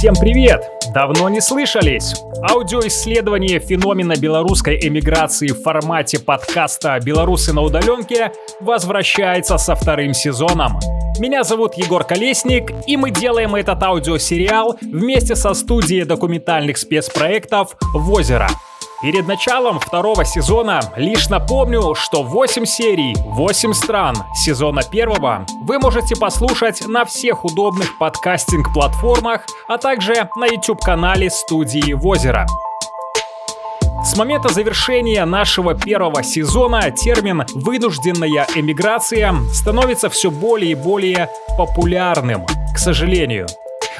Всем привет! Давно не слышались? Аудиоисследование феномена белорусской эмиграции в формате подкаста «Белорусы на удаленке» возвращается со вторым сезоном. Меня зовут Егор Колесник, и мы делаем этот аудиосериал вместе со студией документальных спецпроектов «Возеро». Перед началом второго сезона лишь напомню, что 8 серий, 8 стран сезона первого вы можете послушать на всех удобных подкастинг-платформах, а также на YouTube-канале студии Возера. С момента завершения нашего первого сезона термин «вынужденная эмиграция» становится все более и более популярным, к сожалению.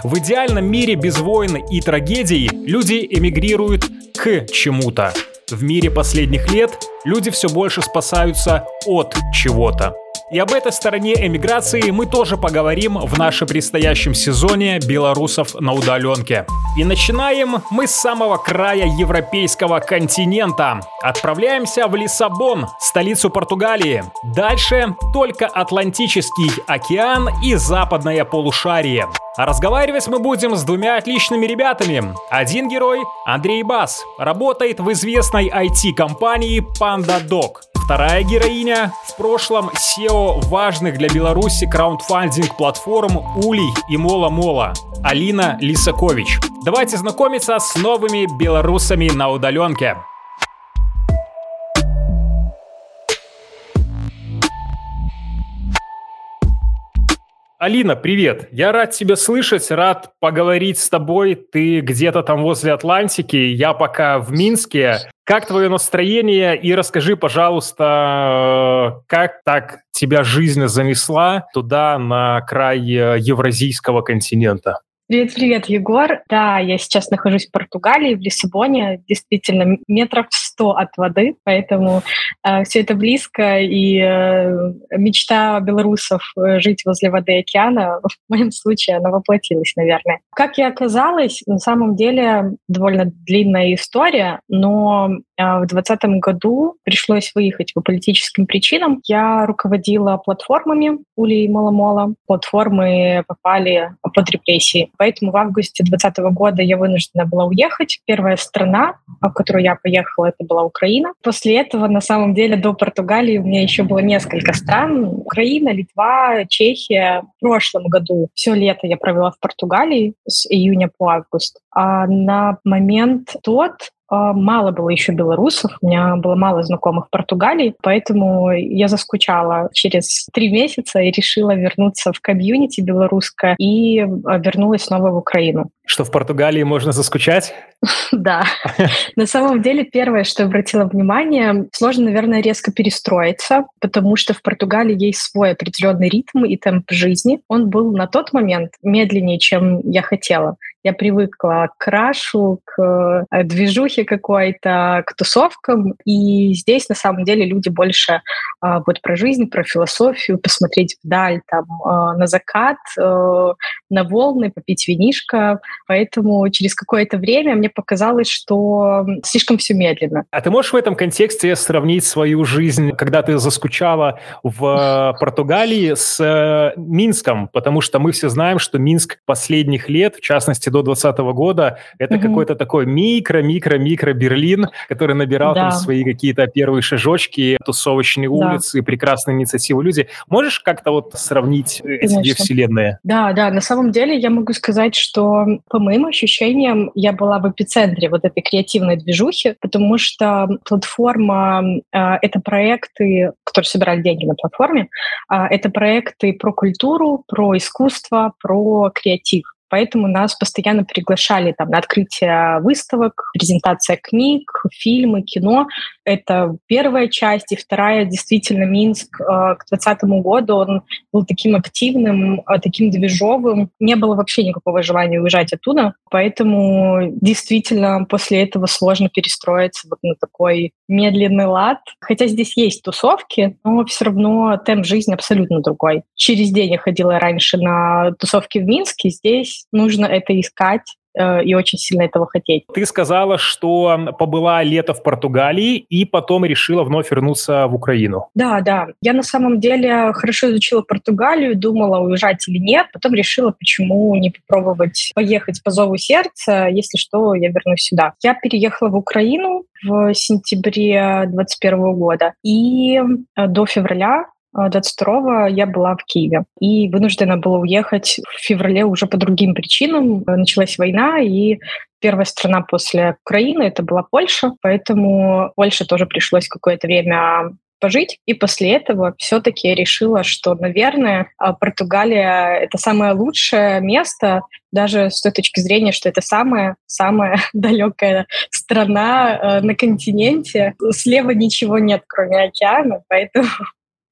В идеальном мире без войн и трагедий люди эмигрируют к чему-то. В мире последних лет люди все больше спасаются от чего-то. И об этой стороне эмиграции мы тоже поговорим в нашем предстоящем сезоне «Белорусов на удаленке». И начинаем мы с самого края европейского континента. Отправляемся в Лиссабон, столицу Португалии. Дальше только Атлантический океан и западное полушарие. А разговаривать мы будем с двумя отличными ребятами. Один герой, Андрей Бас, работает в известной IT-компании PandaDoc. Вторая героиня в прошлом SEO важных для Беларуси краундфандинг платформ Улей и Мола Мола. Алина Лисакович. Давайте знакомиться с новыми белорусами на удаленке. Алина, привет! Я рад тебя слышать, рад поговорить с тобой. Ты где-то там возле Атлантики, я пока в Минске. Как твое настроение? И расскажи, пожалуйста, как так тебя жизнь занесла туда, на край э, евразийского континента? Привет, привет, Егор. Да, я сейчас нахожусь в Португалии, в Лиссабоне, действительно метров сто от воды, поэтому э, все это близко, и э, мечта белорусов э, жить возле воды океана, в моем случае, она воплотилась, наверное. Как я оказалась, на самом деле довольно длинная история, но в 2020 году пришлось выехать по политическим причинам. Я руководила платформами Ули и Маломола. Платформы попали под репрессии Поэтому в августе 2020 года я вынуждена была уехать. Первая страна, в которую я поехала, это была Украина. После этого, на самом деле, до Португалии у меня еще было несколько стран. Украина, Литва, Чехия. В прошлом году все лето я провела в Португалии с июня по август. А на момент тот а, мало было еще белорусов, у меня было мало знакомых в Португалии, поэтому я заскучала через три месяца и решила вернуться в комьюнити белорусское и а, вернулась снова в Украину. Что в Португалии можно заскучать? Да. На самом деле, первое, что обратила внимание, сложно, наверное, резко перестроиться, потому что в Португалии есть свой определенный ритм и темп жизни. Он был на тот момент медленнее, чем я хотела. Я привыкла к крашу, к э, движухе какой-то, к тусовкам. И здесь, на самом деле, люди больше а, вот про жизнь, про философию, посмотреть вдаль, там, а, на закат, а, на волны, попить винишко. Поэтому через какое-то время мне показалось, что слишком все медленно. А ты можешь в этом контексте сравнить свою жизнь, когда ты заскучала в Португалии с э, Минском? Потому что мы все знаем, что Минск последних лет, в частности до 2020 года, это угу. какой-то такой микро-микро-микро Берлин, который набирал да. там свои какие-то первые шажочки, тусовочные да. улицы, прекрасные инициативы люди. Можешь как-то вот сравнить Конечно. эти две вселенные? Да, да, на самом деле я могу сказать, что по моим ощущениям я была в эпицентре вот этой креативной движухи, потому что платформа э, — это проекты, которые собирали деньги на платформе, э, это проекты про культуру, про искусство, про креатив. Поэтому нас постоянно приглашали там, на открытие выставок, презентация книг, фильмы, кино. Это первая часть. И вторая, действительно, Минск э, к 2020 году, он был таким активным, э, таким движовым. Не было вообще никакого желания уезжать оттуда. Поэтому действительно после этого сложно перестроиться вот на такой медленный лад. Хотя здесь есть тусовки, но все равно темп жизни абсолютно другой. Через день я ходила раньше на тусовки в Минске, здесь нужно это искать, э, и очень сильно этого хотеть. Ты сказала, что побыла лето в Португалии и потом решила вновь вернуться в Украину. Да, да. Я на самом деле хорошо изучила Португалию, думала, уезжать или нет. Потом решила, почему не попробовать поехать по зову сердца. Если что, я вернусь сюда. Я переехала в Украину в сентябре 2021 года. И э, до февраля 22 я была в Киеве и вынуждена была уехать в феврале уже по другим причинам. Началась война, и первая страна после Украины это была Польша, поэтому Польше тоже пришлось какое-то время пожить. И после этого все-таки решила, что, наверное, а, Португалия — это самое лучшее место, даже с той точки зрения, что это самая самая далекая страна э, на континенте. Слева ничего нет, кроме океана, поэтому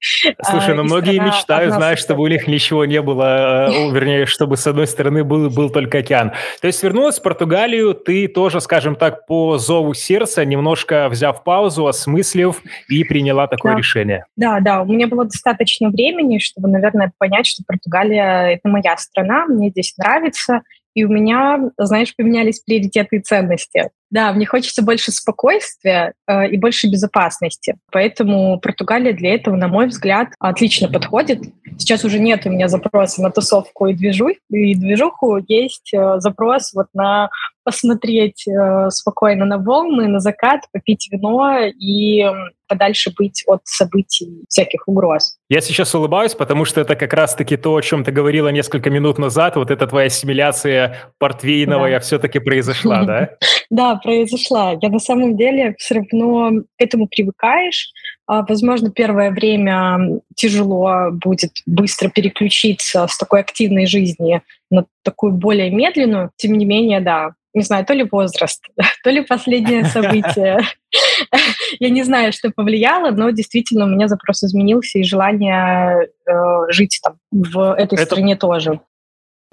Слушай, ну многие мечтают, знаешь, чтобы у них ничего не было, э, вернее, чтобы с одной стороны был, был только океан. То есть вернулась в Португалию, ты тоже, скажем так, по зову сердца, немножко взяв паузу, осмыслив и приняла такое да. решение. Да, да, у меня было достаточно времени, чтобы, наверное, понять, что Португалия — это моя страна, мне здесь нравится, и у меня, знаешь, поменялись приоритеты и ценности. Да, мне хочется больше спокойствия э, и больше безопасности. Поэтому Португалия для этого, на мой взгляд, отлично подходит. Сейчас уже нет у меня запроса на тусовку и, движу, и движуху. Есть э, запрос вот на посмотреть э, спокойно на волны, на закат, попить вино и подальше быть от событий всяких угроз. Я сейчас улыбаюсь, потому что это как раз-таки то, о чем ты говорила несколько минут назад, вот эта твоя ассимиляция портвейновая да. все-таки произошла, да? Да, произошла. Я на самом деле все равно к этому привыкаешь. А, возможно, первое время тяжело будет быстро переключиться с такой активной жизни на такую более медленную. Тем не менее, да, не знаю, то ли возраст, то ли последнее событие. Я не знаю, что повлияло, но действительно у меня запрос изменился и желание э, жить там в этой Это... стране тоже.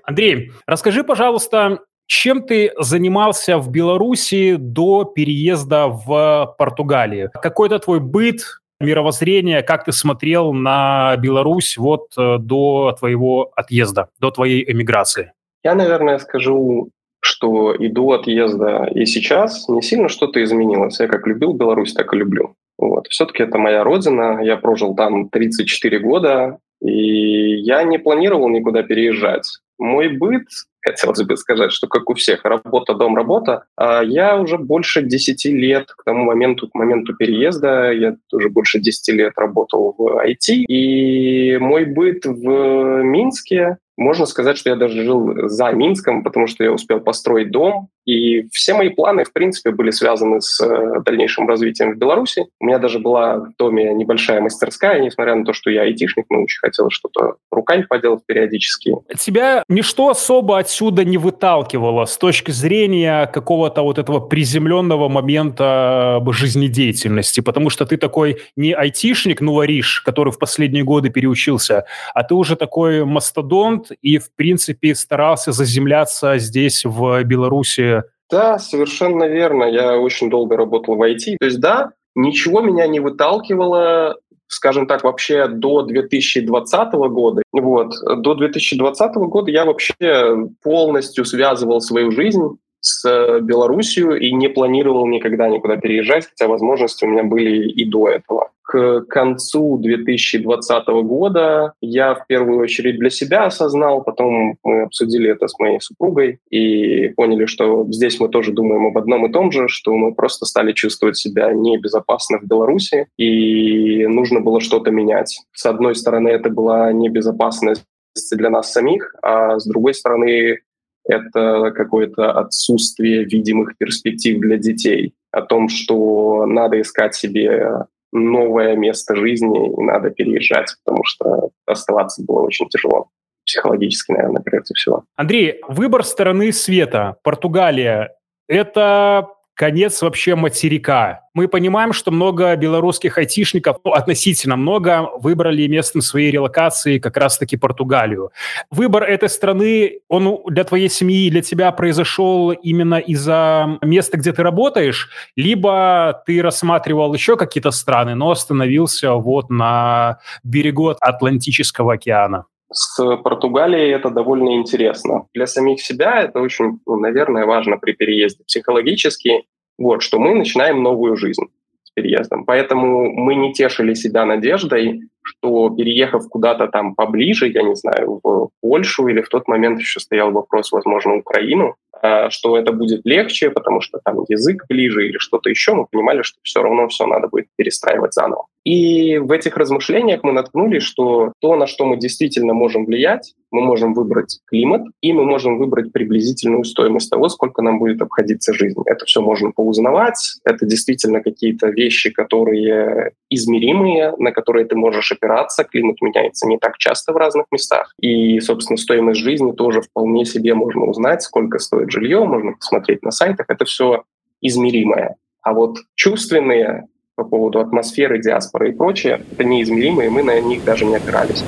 Андрей, расскажи, пожалуйста, чем ты занимался в Беларуси до переезда в Португалию? Какой-то твой быт, мировоззрение, как ты смотрел на Беларусь вот э, до твоего отъезда, до твоей эмиграции? Я, наверное, скажу, что и до отъезда, и сейчас не сильно что-то изменилось. Я как любил Беларусь, так и люблю. Вот. Все-таки это моя родина, я прожил там 34 года, и я не планировал никуда переезжать. Мой быт хотелось бы сказать, что как у всех, работа, дом, работа. А я уже больше 10 лет к тому моменту, к моменту переезда, я уже больше 10 лет работал в IT, и мой быт в Минске можно сказать, что я даже жил за Минском, потому что я успел построить дом, и все мои планы, в принципе, были связаны с э, дальнейшим развитием в Беларуси. У меня даже была в доме небольшая мастерская, несмотря на то, что я айтишник, но очень хотел что-то руками поделать периодически. Тебя ничто особо отсюда не выталкивало с точки зрения какого-то вот этого приземленного момента э, жизнедеятельности, потому что ты такой не айтишник, ну, варишь, который в последние годы переучился, а ты уже такой мастодонт и, в принципе, старался заземляться здесь, в Беларуси, да, совершенно верно. Я очень долго работал в IT. То есть, да, ничего меня не выталкивало, скажем так, вообще до 2020 года. Вот. До 2020 года я вообще полностью связывал свою жизнь с Белоруссией и не планировал никогда никуда переезжать, хотя возможности у меня были и до этого к концу 2020 года я в первую очередь для себя осознал, потом мы обсудили это с моей супругой и поняли, что здесь мы тоже думаем об одном и том же, что мы просто стали чувствовать себя небезопасно в Беларуси, и нужно было что-то менять. С одной стороны, это была небезопасность для нас самих, а с другой стороны, это какое-то отсутствие видимых перспектив для детей о том, что надо искать себе новое место жизни, и надо переезжать, потому что оставаться было очень тяжело психологически, наверное, прежде всего. Андрей, выбор стороны света, Португалия, это конец вообще материка. Мы понимаем, что много белорусских айтишников, ну, относительно много, выбрали местом своей релокации как раз-таки Португалию. Выбор этой страны, он для твоей семьи, для тебя произошел именно из-за места, где ты работаешь, либо ты рассматривал еще какие-то страны, но остановился вот на берегу Атлантического океана? С Португалией это довольно интересно. Для самих себя это очень, ну, наверное, важно при переезде психологически, вот, что мы начинаем новую жизнь с переездом. Поэтому мы не тешили себя надеждой, что переехав куда-то там поближе, я не знаю, в Польшу или в тот момент еще стоял вопрос, возможно, Украину, а, что это будет легче, потому что там язык ближе или что-то еще, мы понимали, что все равно все надо будет перестраивать заново. И в этих размышлениях мы наткнулись, что то, на что мы действительно можем влиять, мы можем выбрать климат, и мы можем выбрать приблизительную стоимость того, сколько нам будет обходиться жизнь. Это все можно поузнавать, это действительно какие-то вещи, которые измеримые, на которые ты можешь опираться. Климат меняется не так часто в разных местах. И, собственно, стоимость жизни тоже вполне себе можно узнать, сколько стоит жилье, можно посмотреть на сайтах. Это все измеримое. А вот чувственные по поводу атмосферы, диаспоры и прочее, это неизмеримые, мы на них даже не опирались.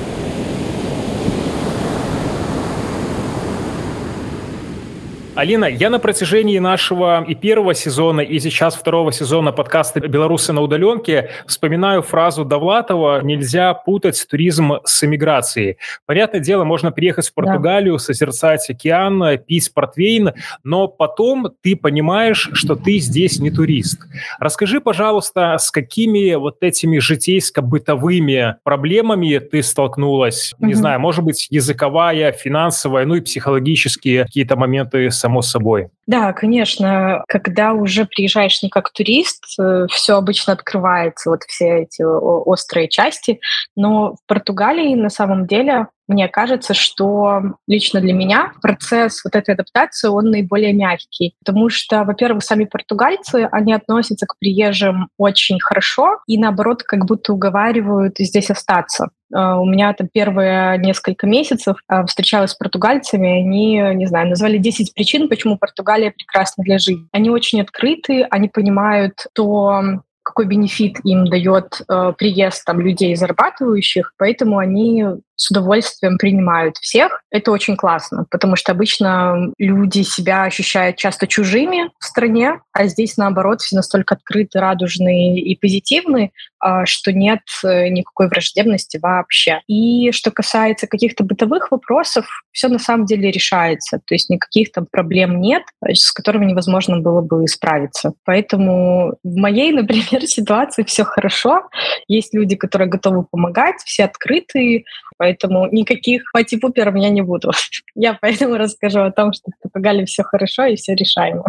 Алина, я на протяжении нашего и первого сезона, и сейчас второго сезона подкаста «Белорусы на удаленке» вспоминаю фразу Довлатова «Нельзя путать туризм с эмиграцией». Понятное дело, можно приехать в Португалию, да. созерцать океан, пить портвейн, но потом ты понимаешь, что ты здесь не турист. Расскажи, пожалуйста, с какими вот этими житейско-бытовыми проблемами ты столкнулась? Не знаю, может быть, языковая, финансовая, ну и психологические какие-то моменты с само собой. Да, конечно. Когда уже приезжаешь не как турист, э, все обычно открывается, вот все эти острые части. Но в Португалии на самом деле мне кажется, что лично для меня процесс вот этой адаптации, он наиболее мягкий. Потому что, во-первых, сами португальцы, они относятся к приезжим очень хорошо и, наоборот, как будто уговаривают здесь остаться. Uh, у меня там первые несколько месяцев uh, встречалась с португальцами, они, не знаю, назвали 10 причин, почему Португалия прекрасна для жизни. Они очень открыты, они понимают то, какой бенефит им дает э, приезд там, людей зарабатывающих, поэтому они с удовольствием принимают всех. Это очень классно, потому что обычно люди себя ощущают часто чужими в стране, а здесь, наоборот, все настолько открыты, радужные и позитивные, а, что нет э, никакой враждебности вообще. И что касается каких-то бытовых вопросов, все на самом деле решается. То есть никаких там проблем нет, с которыми невозможно было бы справиться. Поэтому в моей, например, ситуации все хорошо. Есть люди, которые готовы помогать, все открытые, поэтому никаких пати-пуперов я не буду. Я поэтому расскажу о том, что в Португалии все хорошо и все решаемо.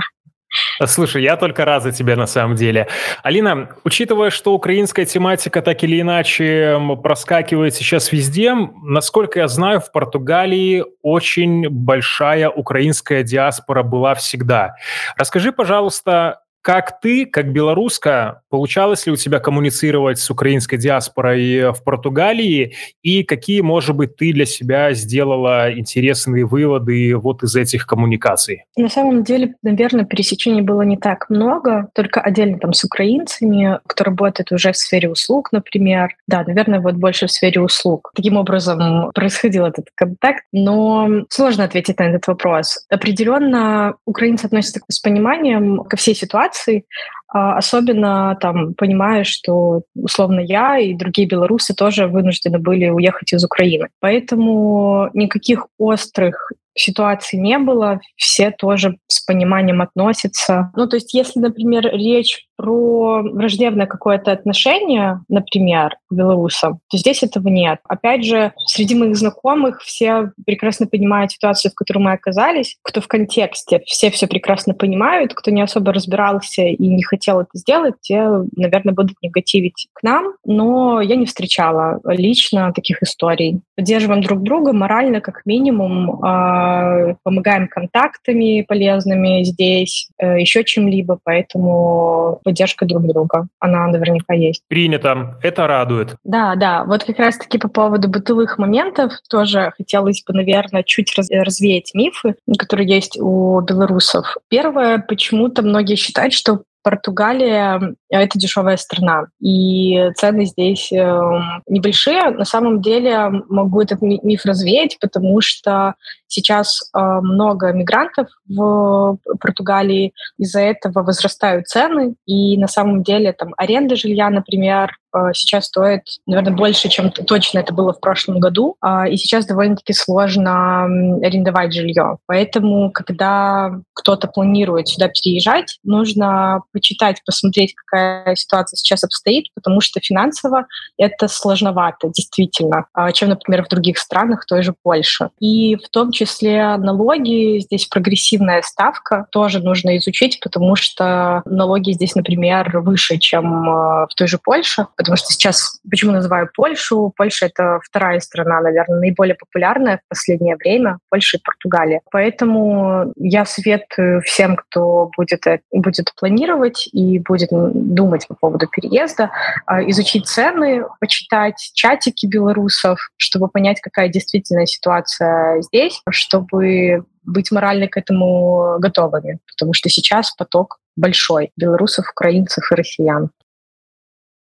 Слушай, я только рад за тебя на самом деле. Алина, учитывая, что украинская тематика так или иначе проскакивает сейчас везде, насколько я знаю, в Португалии очень большая украинская диаспора была всегда. Расскажи, пожалуйста, как ты, как белоруска, получалось ли у тебя коммуницировать с украинской диаспорой в Португалии? И какие, может быть, ты для себя сделала интересные выводы вот из этих коммуникаций? На самом деле, наверное, пересечений было не так много, только отдельно там с украинцами, кто работает уже в сфере услуг, например. Да, наверное, вот больше в сфере услуг. Таким образом происходил этот контакт, но сложно ответить на этот вопрос. Определенно, украинцы относятся с пониманием ко всей ситуации, ситуаций, а, особенно там понимая, что условно я и другие белорусы тоже вынуждены были уехать из Украины. Поэтому никаких острых ситуаций не было, все тоже с пониманием относятся. Ну, то есть, если, например, речь про враждебное какое-то отношение, например, к белорусам, то здесь этого нет. Опять же, среди моих знакомых все прекрасно понимают ситуацию, в которой мы оказались, кто в контексте, все все прекрасно понимают, кто не особо разбирался и не хотел это сделать, те, наверное, будут негативить к нам, но я не встречала лично таких историй. Поддерживаем друг друга морально, как минимум, а, помогаем контактами полезными здесь, э, еще чем-либо, поэтому поддержка друг друга. Она наверняка есть. Принято. Это радует. Да, да. Вот как раз-таки по поводу бытовых моментов тоже хотелось бы, наверное, чуть раз, развеять мифы, которые есть у белорусов. Первое, почему-то многие считают, что Португалия — это дешевая страна, и цены здесь э, небольшие. На самом деле могу этот миф развеять, потому что сейчас э, много мигрантов в Португалии, из-за этого возрастают цены, и на самом деле там аренда жилья, например, сейчас стоит, наверное, больше, чем точно это было в прошлом году. Э, и сейчас довольно-таки сложно арендовать жилье. Поэтому, когда кто-то планирует сюда переезжать, нужно почитать, посмотреть, какая ситуация сейчас обстоит, потому что финансово это сложновато, действительно, э, чем, например, в других странах, той же Польше. И в том числе налоги, здесь прогрессивная ставка, тоже нужно изучить, потому что налоги здесь, например, выше, чем в той же Польше, потому что сейчас, почему называю Польшу? Польша — это вторая страна, наверное, наиболее популярная в последнее время, Польша и Португалия. Поэтому я советую всем, кто будет, э, будет планировать и будет думать по поводу переезда, э, изучить цены, почитать чатики белорусов, чтобы понять, какая действительно ситуация здесь, чтобы быть морально к этому готовыми, потому что сейчас поток большой белорусов, украинцев и россиян.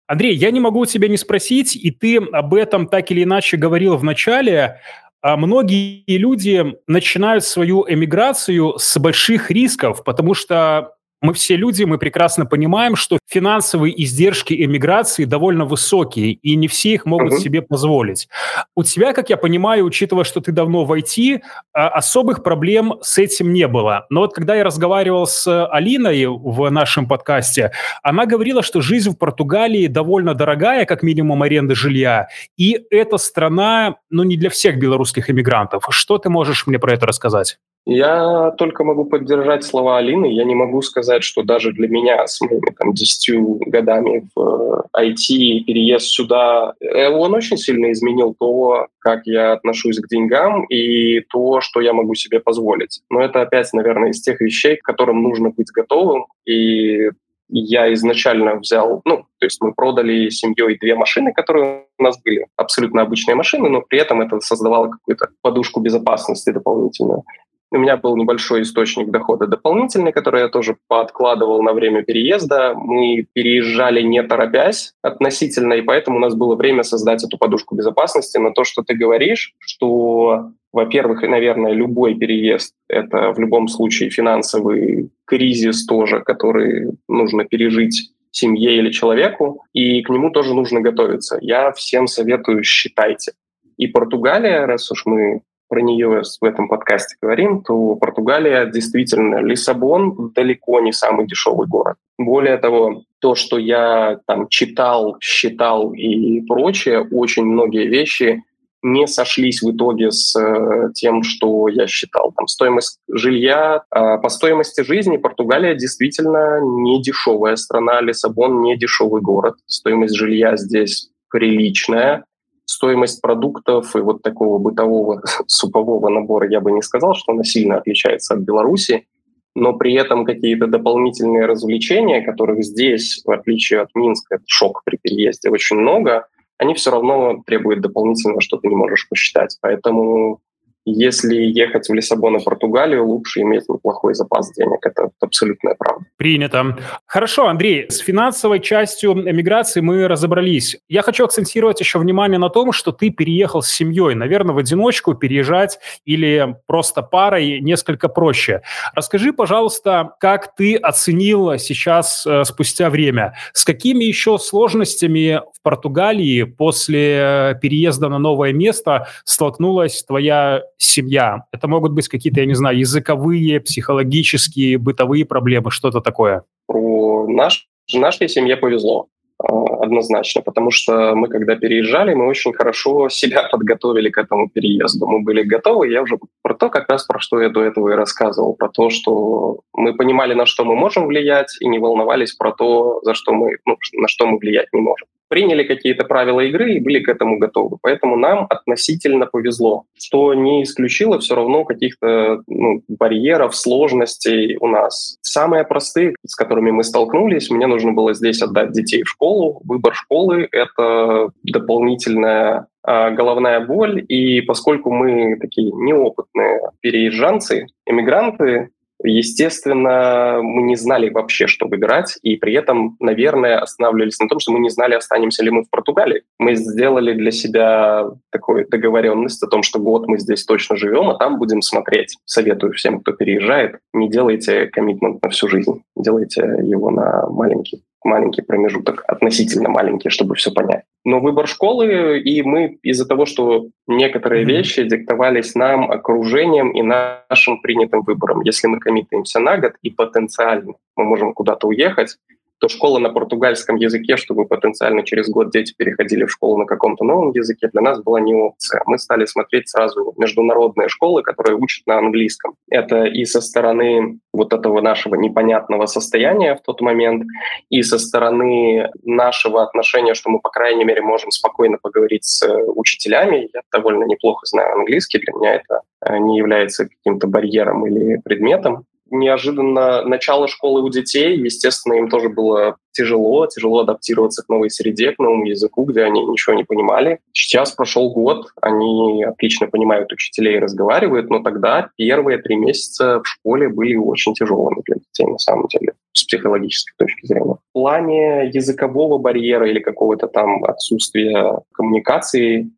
Андрей, я не могу тебя не спросить, и ты об этом так или иначе говорил в начале. А многие люди начинают свою эмиграцию с больших рисков, потому что мы все люди, мы прекрасно понимаем, что финансовые издержки эмиграции довольно высокие, и не все их могут uh-huh. себе позволить. У тебя, как я понимаю, учитывая, что ты давно в IT, а, особых проблем с этим не было. Но вот когда я разговаривал с Алиной в нашем подкасте, она говорила, что жизнь в Португалии довольно дорогая, как минимум аренда жилья, и эта страна, ну, не для всех белорусских эмигрантов. Что ты можешь мне про это рассказать? Я только могу поддержать слова Алины. Я не могу сказать, что даже для меня с моими там, 10 годами в IT переезд сюда, э, он очень сильно изменил то, как я отношусь к деньгам и то, что я могу себе позволить. Но это опять, наверное, из тех вещей, к которым нужно быть готовым. И я изначально взял, ну, то есть мы продали семьей две машины, которые у нас были абсолютно обычные машины, но при этом это создавало какую-то подушку безопасности дополнительную. У меня был небольшой источник дохода дополнительный, который я тоже подкладывал на время переезда. Мы переезжали не торопясь относительно, и поэтому у нас было время создать эту подушку безопасности. Но то, что ты говоришь, что, во-первых, наверное, любой переезд — это в любом случае финансовый кризис тоже, который нужно пережить семье или человеку, и к нему тоже нужно готовиться. Я всем советую, считайте. И Португалия, раз уж мы про нее в этом подкасте говорим, то Португалия действительно, Лиссабон далеко не самый дешевый город. Более того, то, что я там читал, считал и прочее, очень многие вещи не сошлись в итоге с э, тем, что я считал. Там стоимость жилья, э, по стоимости жизни Португалия действительно не дешевая страна, Лиссабон не дешевый город. Стоимость жилья здесь приличная стоимость продуктов и вот такого бытового супового набора я бы не сказал, что она сильно отличается от Беларуси, но при этом какие-то дополнительные развлечения, которых здесь, в отличие от Минска, это шок при переезде, очень много, они все равно требуют дополнительного, что ты не можешь посчитать. Поэтому если ехать в Лиссабон и Португалию, лучше иметь неплохой запас денег. Это абсолютная правда. Принято. Хорошо, Андрей, с финансовой частью эмиграции мы разобрались. Я хочу акцентировать еще внимание на том, что ты переехал с семьей. Наверное, в одиночку переезжать или просто парой несколько проще. Расскажи, пожалуйста, как ты оценил сейчас, э, спустя время, с какими еще сложностями в Португалии после переезда на новое место столкнулась твоя семья. Это могут быть какие-то, я не знаю, языковые, психологические, бытовые проблемы, что-то такое. Про наш, нашей семье повезло а, однозначно, потому что мы, когда переезжали, мы очень хорошо себя подготовили к этому переезду. Мы были готовы, я уже про то, как раз про что я до этого и рассказывал, про то, что мы понимали, на что мы можем влиять, и не волновались про то, за что мы, ну, на что мы влиять не можем приняли какие-то правила игры и были к этому готовы. Поэтому нам относительно повезло, что не исключило все равно каких-то ну, барьеров, сложностей у нас. Самые простые, с которыми мы столкнулись, мне нужно было здесь отдать детей в школу. Выбор школы — это дополнительная а, головная боль, и поскольку мы такие неопытные переезжанцы, эмигранты, Естественно, мы не знали вообще, что выбирать, и при этом, наверное, останавливались на том, что мы не знали, останемся ли мы в Португалии. Мы сделали для себя такую договоренность о том, что год мы здесь точно живем, а там будем смотреть. Советую всем, кто переезжает, не делайте коммитмент на всю жизнь, делайте его на маленький маленький промежуток, относительно маленький, чтобы все понять. Но выбор школы, и мы из-за того, что некоторые вещи диктовались нам окружением и нашим принятым выбором. Если мы коммитаемся на год и потенциально мы можем куда-то уехать, то школа на португальском языке, чтобы потенциально через год дети переходили в школу на каком-то новом языке, для нас была не опция. Мы стали смотреть сразу международные школы, которые учат на английском. Это и со стороны вот этого нашего непонятного состояния в тот момент, и со стороны нашего отношения, что мы, по крайней мере, можем спокойно поговорить с учителями. Я довольно неплохо знаю английский, для меня это э, не является каким-то барьером или предметом неожиданно начало школы у детей. Естественно, им тоже было тяжело, тяжело адаптироваться к новой среде, к новому языку, где они ничего не понимали. Сейчас прошел год, они отлично понимают учителей и разговаривают, но тогда первые три месяца в школе были очень тяжелыми для детей на самом деле с психологической точки зрения. В плане языкового барьера или какого-то там отсутствия коммуникации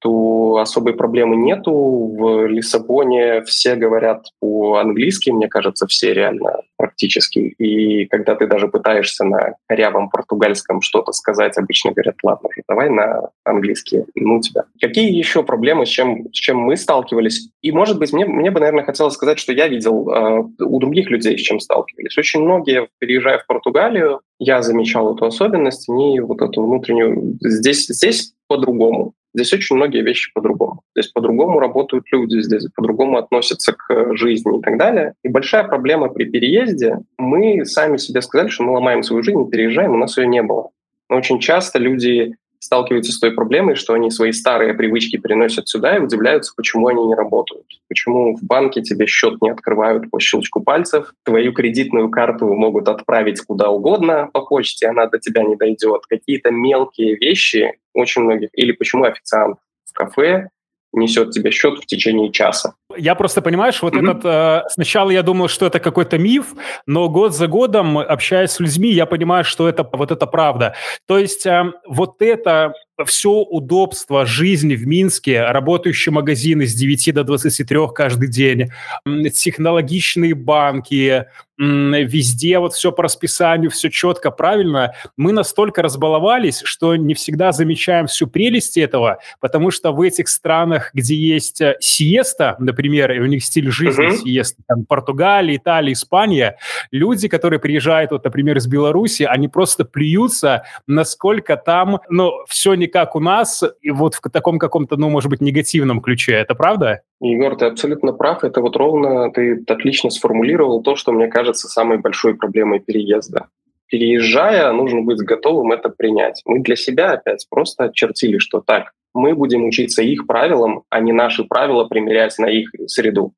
то особой проблемы нету. В Лиссабоне все говорят по-английски, мне кажется, все реально практически. И когда ты даже пытаешься на корявом португальском что-то сказать, обычно говорят, ладно уже, давай на английский, ну тебя. Какие еще проблемы, с чем, с чем мы сталкивались? И, может быть, мне, мне бы, наверное, хотелось сказать, что я видел э, у других людей, с чем сталкивались. Очень многие, переезжая в Португалию, я замечал эту особенность, не вот эту внутреннюю... Здесь, здесь по-другому. Здесь очень многие вещи по-другому. Здесь по-другому работают люди, здесь по-другому относятся к жизни и так далее. И большая проблема при переезде, мы сами себе сказали, что мы ломаем свою жизнь, переезжаем, у нас ее не было. Но очень часто люди сталкиваются с той проблемой, что они свои старые привычки переносят сюда и удивляются, почему они не работают. Почему в банке тебе счет не открывают по щелчку пальцев, твою кредитную карту могут отправить куда угодно по почте, она до тебя не дойдет. Какие-то мелкие вещи очень многих. Или почему официант в кафе несет тебе счет в течение часа. Я просто, понимаешь, вот mm-hmm. этот... Э, сначала я думал, что это какой-то миф, но год за годом, общаясь с людьми, я понимаю, что это вот это правда. То есть э, вот это все удобство жизни в Минске, работающие магазины с 9 до 23 каждый день, технологичные банки, везде вот все по расписанию, все четко, правильно. Мы настолько разбаловались, что не всегда замечаем всю прелесть этого, потому что в этих странах, где есть э, сиеста, например, и у них стиль жизни uh-huh. сиеста, там, Португалия, Италия, Испания, люди, которые приезжают, вот, например, из Беларуси, они просто плюются, насколько там, ну, все не как у нас, и вот в таком каком-то, ну, может быть, негативном ключе. Это правда? Егор, ты абсолютно прав. Это вот ровно ты отлично сформулировал то, что мне кажется самой большой проблемой переезда. Переезжая, нужно быть готовым это принять. Мы для себя опять просто очертили, что так, мы будем учиться их правилам, а не наши правила примерять на их среду.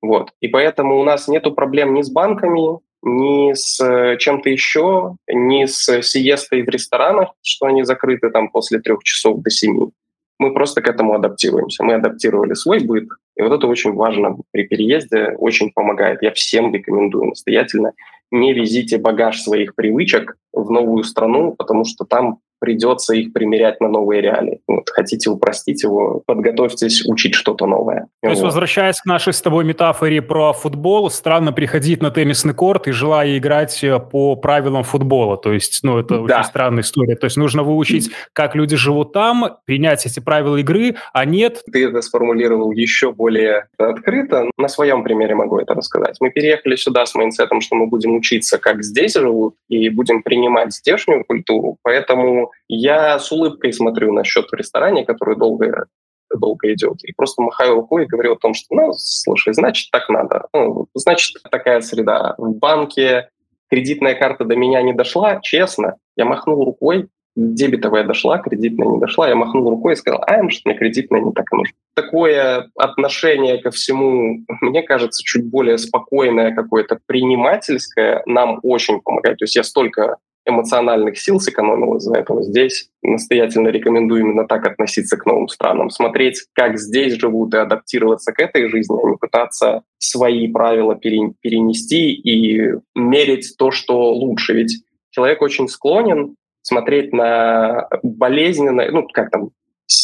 Вот. И поэтому у нас нет проблем ни с банками, ни с э, чем-то еще, ни с сиестой в ресторанах, что они закрыты там после трех часов до семи. Мы просто к этому адаптируемся. Мы адаптировали свой быт, и вот это очень важно при переезде, очень помогает. Я всем рекомендую настоятельно. Не везите багаж своих привычек в новую страну, потому что там придется их примерять на новые реалии. Вот, хотите упростить его, подготовьтесь учить что-то новое. То есть, возвращаясь к нашей с тобой метафоре про футбол, странно приходить на теннисный корт и желая играть э, по правилам футбола. То есть, ну, это да. очень странная история. То есть, нужно выучить, как люди живут там, принять эти правила игры, а нет... Ты это сформулировал еще более открыто. На своем примере могу это рассказать. Мы переехали сюда с майнсетом, что мы будем учиться, как здесь живут, и будем принимать здешнюю культуру. Поэтому я с улыбкой смотрю на счет в ресторане, который долго долго идет. И просто махаю рукой и говорю о том, что, ну, слушай, значит, так надо. Ну, значит, такая среда. В банке кредитная карта до меня не дошла, честно. Я махнул рукой, дебетовая дошла, кредитная не дошла. Я махнул рукой и сказал, а, может, мне кредитная не так и нужно. Такое отношение ко всему, мне кажется, чуть более спокойное, какое-то принимательское, нам очень помогает. То есть я столько эмоциональных сил сэкономил из-за этого. Здесь настоятельно рекомендую именно так относиться к новым странам. Смотреть, как здесь живут и адаптироваться к этой жизни, а не пытаться свои правила перенести и мерить то, что лучше. Ведь человек очень склонен смотреть на болезненный, ну, как там,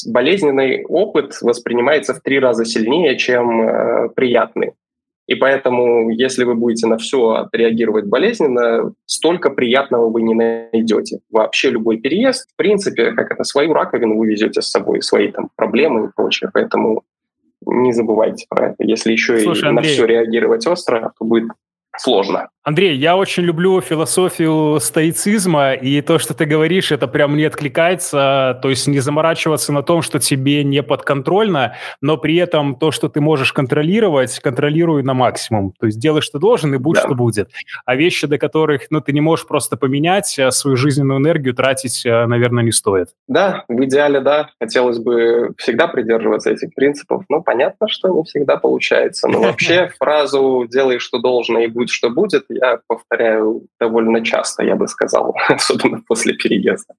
болезненный опыт воспринимается в три раза сильнее, чем э, приятный. И поэтому, если вы будете на все отреагировать болезненно, столько приятного вы не найдете. Вообще любой переезд, в принципе, как это, свою раковину вы везете с собой, свои там проблемы и прочее. Поэтому не забывайте про это. Если еще Слушай, и Андрей, на все реагировать остро, то будет сложно. Андрей, я очень люблю философию стоицизма, и то, что ты говоришь, это прям не откликается, то есть не заморачиваться на том, что тебе не подконтрольно, но при этом то, что ты можешь контролировать, контролируй на максимум. То есть делай, что должен, и будь, да. что будет. А вещи, до которых ну, ты не можешь просто поменять, а свою жизненную энергию тратить, а, наверное, не стоит. Да, в идеале, да. Хотелось бы всегда придерживаться этих принципов, но понятно, что не всегда получается. Но вообще фразу «делай, что должно, и будь, что будет» я повторяю довольно часто, я бы сказал, особенно после переезда.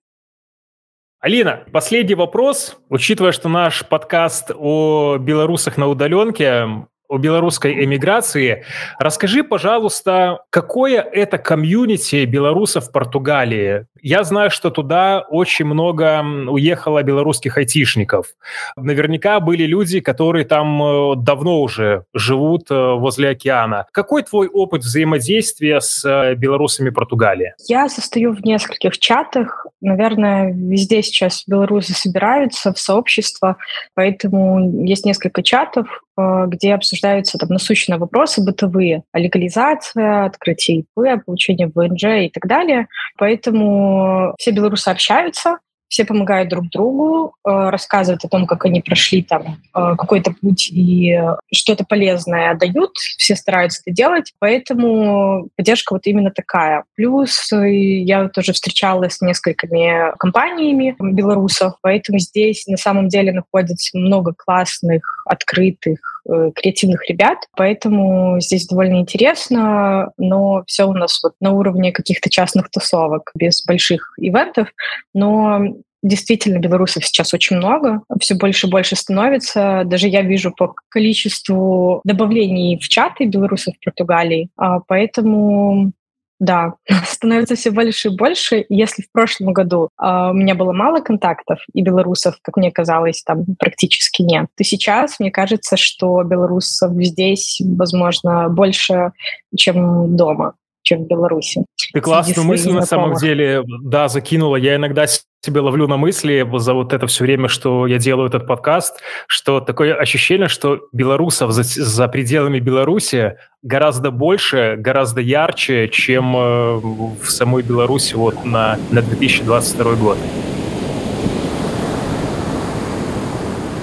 Алина, последний вопрос. Учитывая, что наш подкаст о белорусах на удаленке, о белорусской эмиграции. Расскажи, пожалуйста, какое это комьюнити белорусов в Португалии? Я знаю, что туда очень много уехало белорусских айтишников. Наверняка были люди, которые там э, давно уже живут э, возле океана. Какой твой опыт взаимодействия с э, белорусами Португалии? Я состою в нескольких чатах. Наверное, везде сейчас белорусы собираются в сообщество, поэтому есть несколько чатов, где обсуждаются там насущные вопросы бытовые, легализация, открытие ИП, получение ВНЖ и так далее. Поэтому все белорусы общаются, все помогают друг другу, э, рассказывают о том, как они прошли там э, какой-то путь и что-то полезное дают, все стараются это делать, поэтому поддержка вот именно такая. Плюс э, я тоже встречалась с несколькими компаниями белорусов, поэтому здесь на самом деле находится много классных, открытых креативных ребят, поэтому здесь довольно интересно, но все у нас вот на уровне каких-то частных тусовок, без больших ивентов, но Действительно, белорусов сейчас очень много, все больше и больше становится. Даже я вижу по количеству добавлений в чаты белорусов в Португалии. А, поэтому да, становится все больше и больше. Если в прошлом году э, у меня было мало контактов, и белорусов, как мне казалось, там практически нет, то сейчас мне кажется, что белорусов здесь, возможно, больше, чем дома чем в Беларуси. Ты классную мысль на самом деле, да, закинула. Я иногда себе ловлю на мысли за вот это все время, что я делаю этот подкаст, что такое ощущение, что белорусов за, за пределами Беларуси гораздо больше, гораздо ярче, чем э, в самой Беларуси вот на, на 2022 год.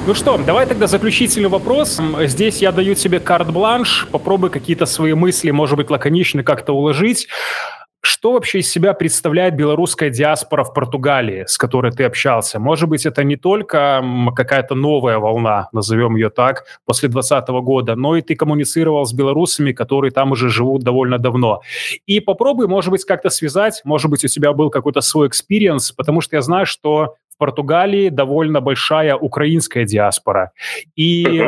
Ну что, давай тогда заключительный вопрос. Здесь я даю тебе карт-бланш, попробуй какие-то свои мысли, может быть, лаконично как-то уложить. Что вообще из себя представляет белорусская диаспора в Португалии, с которой ты общался? Может быть, это не только какая-то новая волна, назовем ее так, после 2020 года, но и ты коммуницировал с белорусами, которые там уже живут довольно давно. И попробуй, может быть, как-то связать, может быть, у тебя был какой-то свой experience, потому что я знаю, что Португалии довольно большая украинская диаспора. И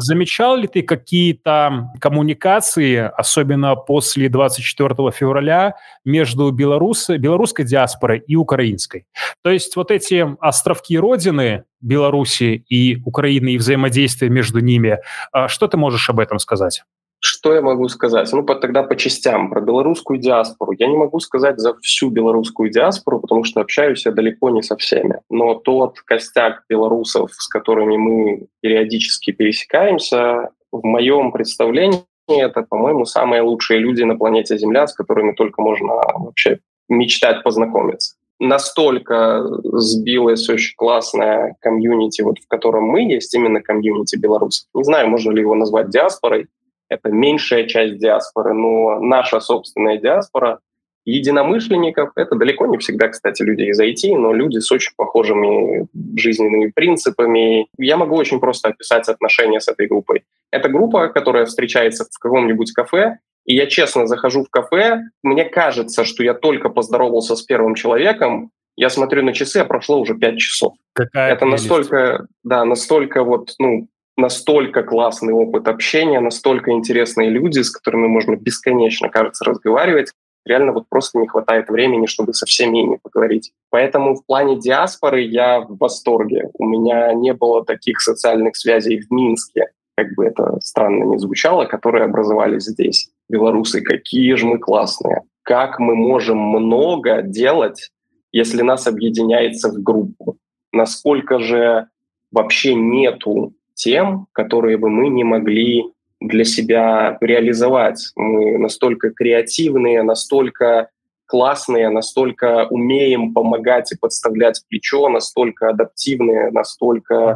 замечал ли ты какие-то коммуникации, особенно после 24 февраля, между белорус, белорусской диаспорой и украинской? То есть вот эти островки родины Беларуси и Украины и взаимодействие между ними, а что ты можешь об этом сказать? Что я могу сказать? Ну, тогда по частям. Про белорусскую диаспору. Я не могу сказать за всю белорусскую диаспору, потому что общаюсь я далеко не со всеми. Но тот костяк белорусов, с которыми мы периодически пересекаемся, в моем представлении это, по-моему, самые лучшие люди на планете Земля, с которыми только можно вообще мечтать познакомиться. Настолько сбилась очень классная комьюнити, вот в котором мы есть, именно комьюнити белорусов. Не знаю, можно ли его назвать диаспорой, это меньшая часть диаспоры, но наша собственная диаспора единомышленников, это далеко не всегда, кстати, люди из IT, но люди с очень похожими жизненными принципами. Я могу очень просто описать отношения с этой группой. Это группа, которая встречается в каком-нибудь кафе, и я честно захожу в кафе, мне кажется, что я только поздоровался с первым человеком, я смотрю на часы, а прошло уже пять часов. Какая это прелесть. настолько, да, настолько вот, ну, настолько классный опыт общения, настолько интересные люди, с которыми можно бесконечно, кажется, разговаривать. Реально вот просто не хватает времени, чтобы со всеми ими поговорить. Поэтому в плане диаспоры я в восторге. У меня не было таких социальных связей в Минске, как бы это странно не звучало, которые образовались здесь. Белорусы, какие же мы классные. Как мы можем много делать, если нас объединяется в группу? Насколько же вообще нету тем, которые бы мы не могли для себя реализовать. Мы настолько креативные, настолько классные, настолько умеем помогать и подставлять плечо, настолько адаптивные, настолько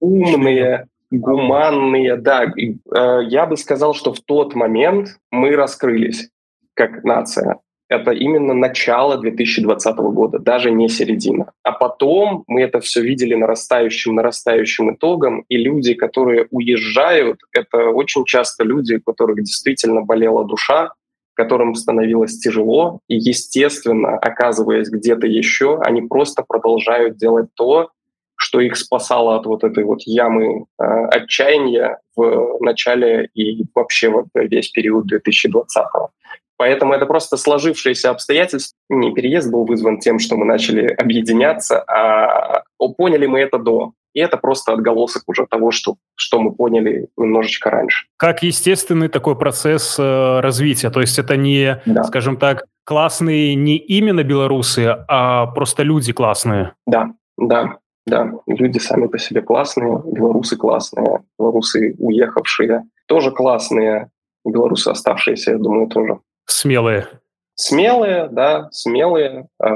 умные, гуманные. Да, э, я бы сказал, что в тот момент мы раскрылись как нация это именно начало 2020 года, даже не середина. А потом мы это все видели нарастающим, нарастающим итогом, и люди, которые уезжают, это очень часто люди, у которых действительно болела душа, которым становилось тяжело, и, естественно, оказываясь где-то еще, они просто продолжают делать то, что их спасало от вот этой вот ямы э, отчаяния в начале и вообще вот весь период 2020 -го. Поэтому это просто сложившиеся обстоятельства. Не переезд был вызван тем, что мы начали объединяться, а поняли мы это до. И это просто отголосок уже того, что, что мы поняли немножечко раньше. Как естественный такой процесс э, развития. То есть это не, да. скажем так, классные не именно белорусы, а просто люди классные. Да, да, да. Люди сами по себе классные, белорусы классные, белорусы уехавшие тоже классные, белорусы оставшиеся, я думаю, тоже. Смелые. Смелые, да, смелые, э,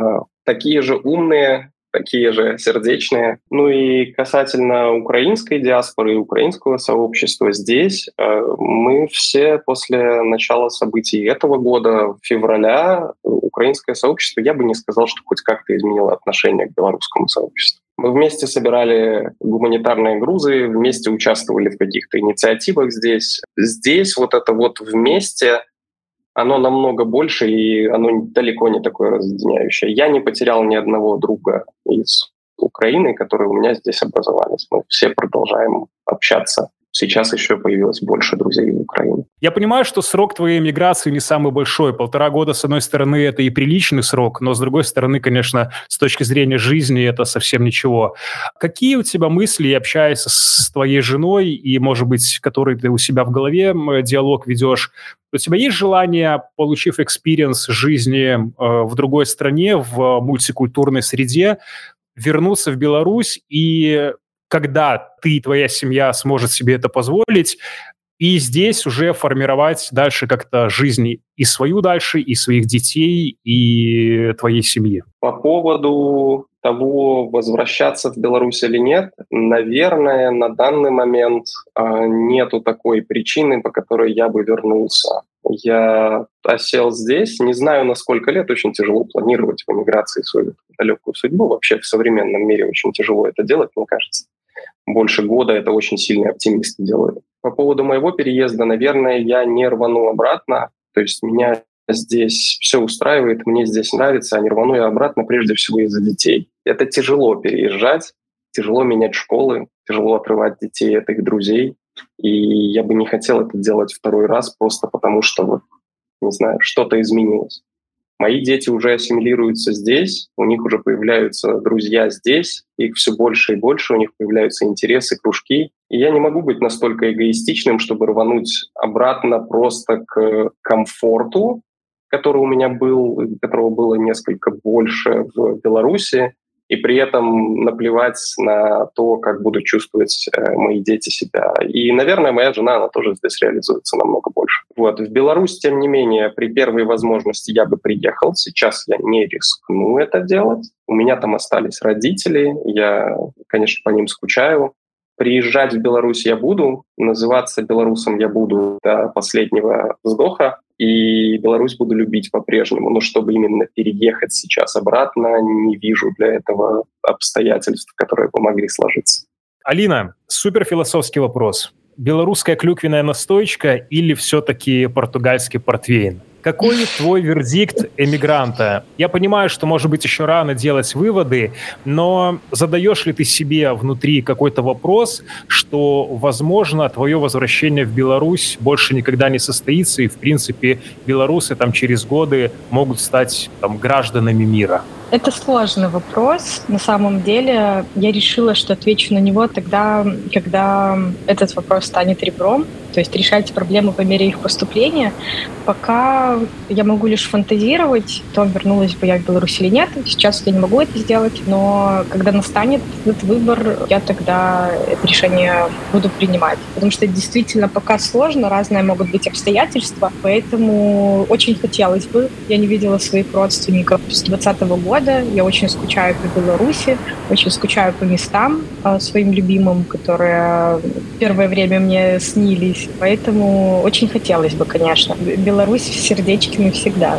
такие же умные, такие же сердечные. Ну и касательно украинской диаспоры и украинского сообщества здесь, э, мы все после начала событий этого года, февраля, украинское сообщество, я бы не сказал, что хоть как-то изменило отношение к белорусскому сообществу. Мы вместе собирали гуманитарные грузы, вместе участвовали в каких-то инициативах здесь. Здесь вот это вот вместе оно намного больше, и оно далеко не такое разъединяющее. Я не потерял ни одного друга из Украины, которые у меня здесь образовались. Мы все продолжаем общаться сейчас еще появилось больше друзей в Украине. Я понимаю, что срок твоей миграции не самый большой. Полтора года, с одной стороны, это и приличный срок, но с другой стороны, конечно, с точки зрения жизни это совсем ничего. Какие у тебя мысли, общаясь с твоей женой и, может быть, который ты у себя в голове диалог ведешь, у тебя есть желание, получив experience жизни э, в другой стране, в мультикультурной среде, вернуться в Беларусь и когда ты и твоя семья сможет себе это позволить, и здесь уже формировать дальше как-то жизнь и свою дальше, и своих детей, и твоей семьи. По поводу того, возвращаться в Беларусь или нет, наверное, на данный момент э, нету такой причины, по которой я бы вернулся. Я осел здесь, не знаю, на сколько лет, очень тяжело планировать в эмиграции свою далекую судьбу. Вообще в современном мире очень тяжело это делать, мне кажется больше года, это очень сильные оптимисты делают. По поводу моего переезда, наверное, я не рвану обратно, то есть меня здесь все устраивает, мне здесь нравится, а не рвану я обратно прежде всего из-за детей. Это тяжело переезжать, тяжело менять школы, тяжело отрывать детей от их друзей, и я бы не хотел это делать второй раз просто потому, что вот, не знаю, что-то изменилось. Мои дети уже ассимилируются здесь, у них уже появляются друзья здесь, их все больше и больше, у них появляются интересы, кружки. И я не могу быть настолько эгоистичным, чтобы рвануть обратно просто к комфорту, который у меня был, которого было несколько больше в Беларуси, и при этом наплевать на то, как будут чувствовать э, мои дети себя. И, наверное, моя жена, она тоже здесь реализуется намного больше. Вот. В Беларусь, тем не менее, при первой возможности я бы приехал. Сейчас я не рискну это делать. У меня там остались родители, я, конечно, по ним скучаю. Приезжать в Беларусь я буду, называться белорусом я буду до последнего вздоха, и Беларусь буду любить по-прежнему. Но чтобы именно переехать сейчас обратно, не вижу для этого обстоятельств, которые помогли сложиться. Алина, супер философский вопрос. Белорусская клюквенная настоечка или все-таки португальский портвейн? Какой твой вердикт эмигранта? Я понимаю, что, может быть, еще рано делать выводы, но задаешь ли ты себе внутри какой-то вопрос, что, возможно, твое возвращение в Беларусь больше никогда не состоится, и, в принципе, белорусы там через годы могут стать там, гражданами мира? Это сложный вопрос. На самом деле я решила, что отвечу на него тогда, когда этот вопрос станет ребром, то есть решать проблемы по мере их поступления. Пока я могу лишь фантазировать, то вернулась бы я в Беларусь или нет. Сейчас я не могу это сделать, но когда настанет этот выбор, я тогда это решение буду принимать. Потому что действительно пока сложно, разные могут быть обстоятельства, поэтому очень хотелось бы. Я не видела своих родственников с 2020 года, я очень скучаю по Беларуси, очень скучаю по местам а, своим любимым, которые первое время мне снились Поэтому очень хотелось бы, конечно. Беларусь в сердечке навсегда.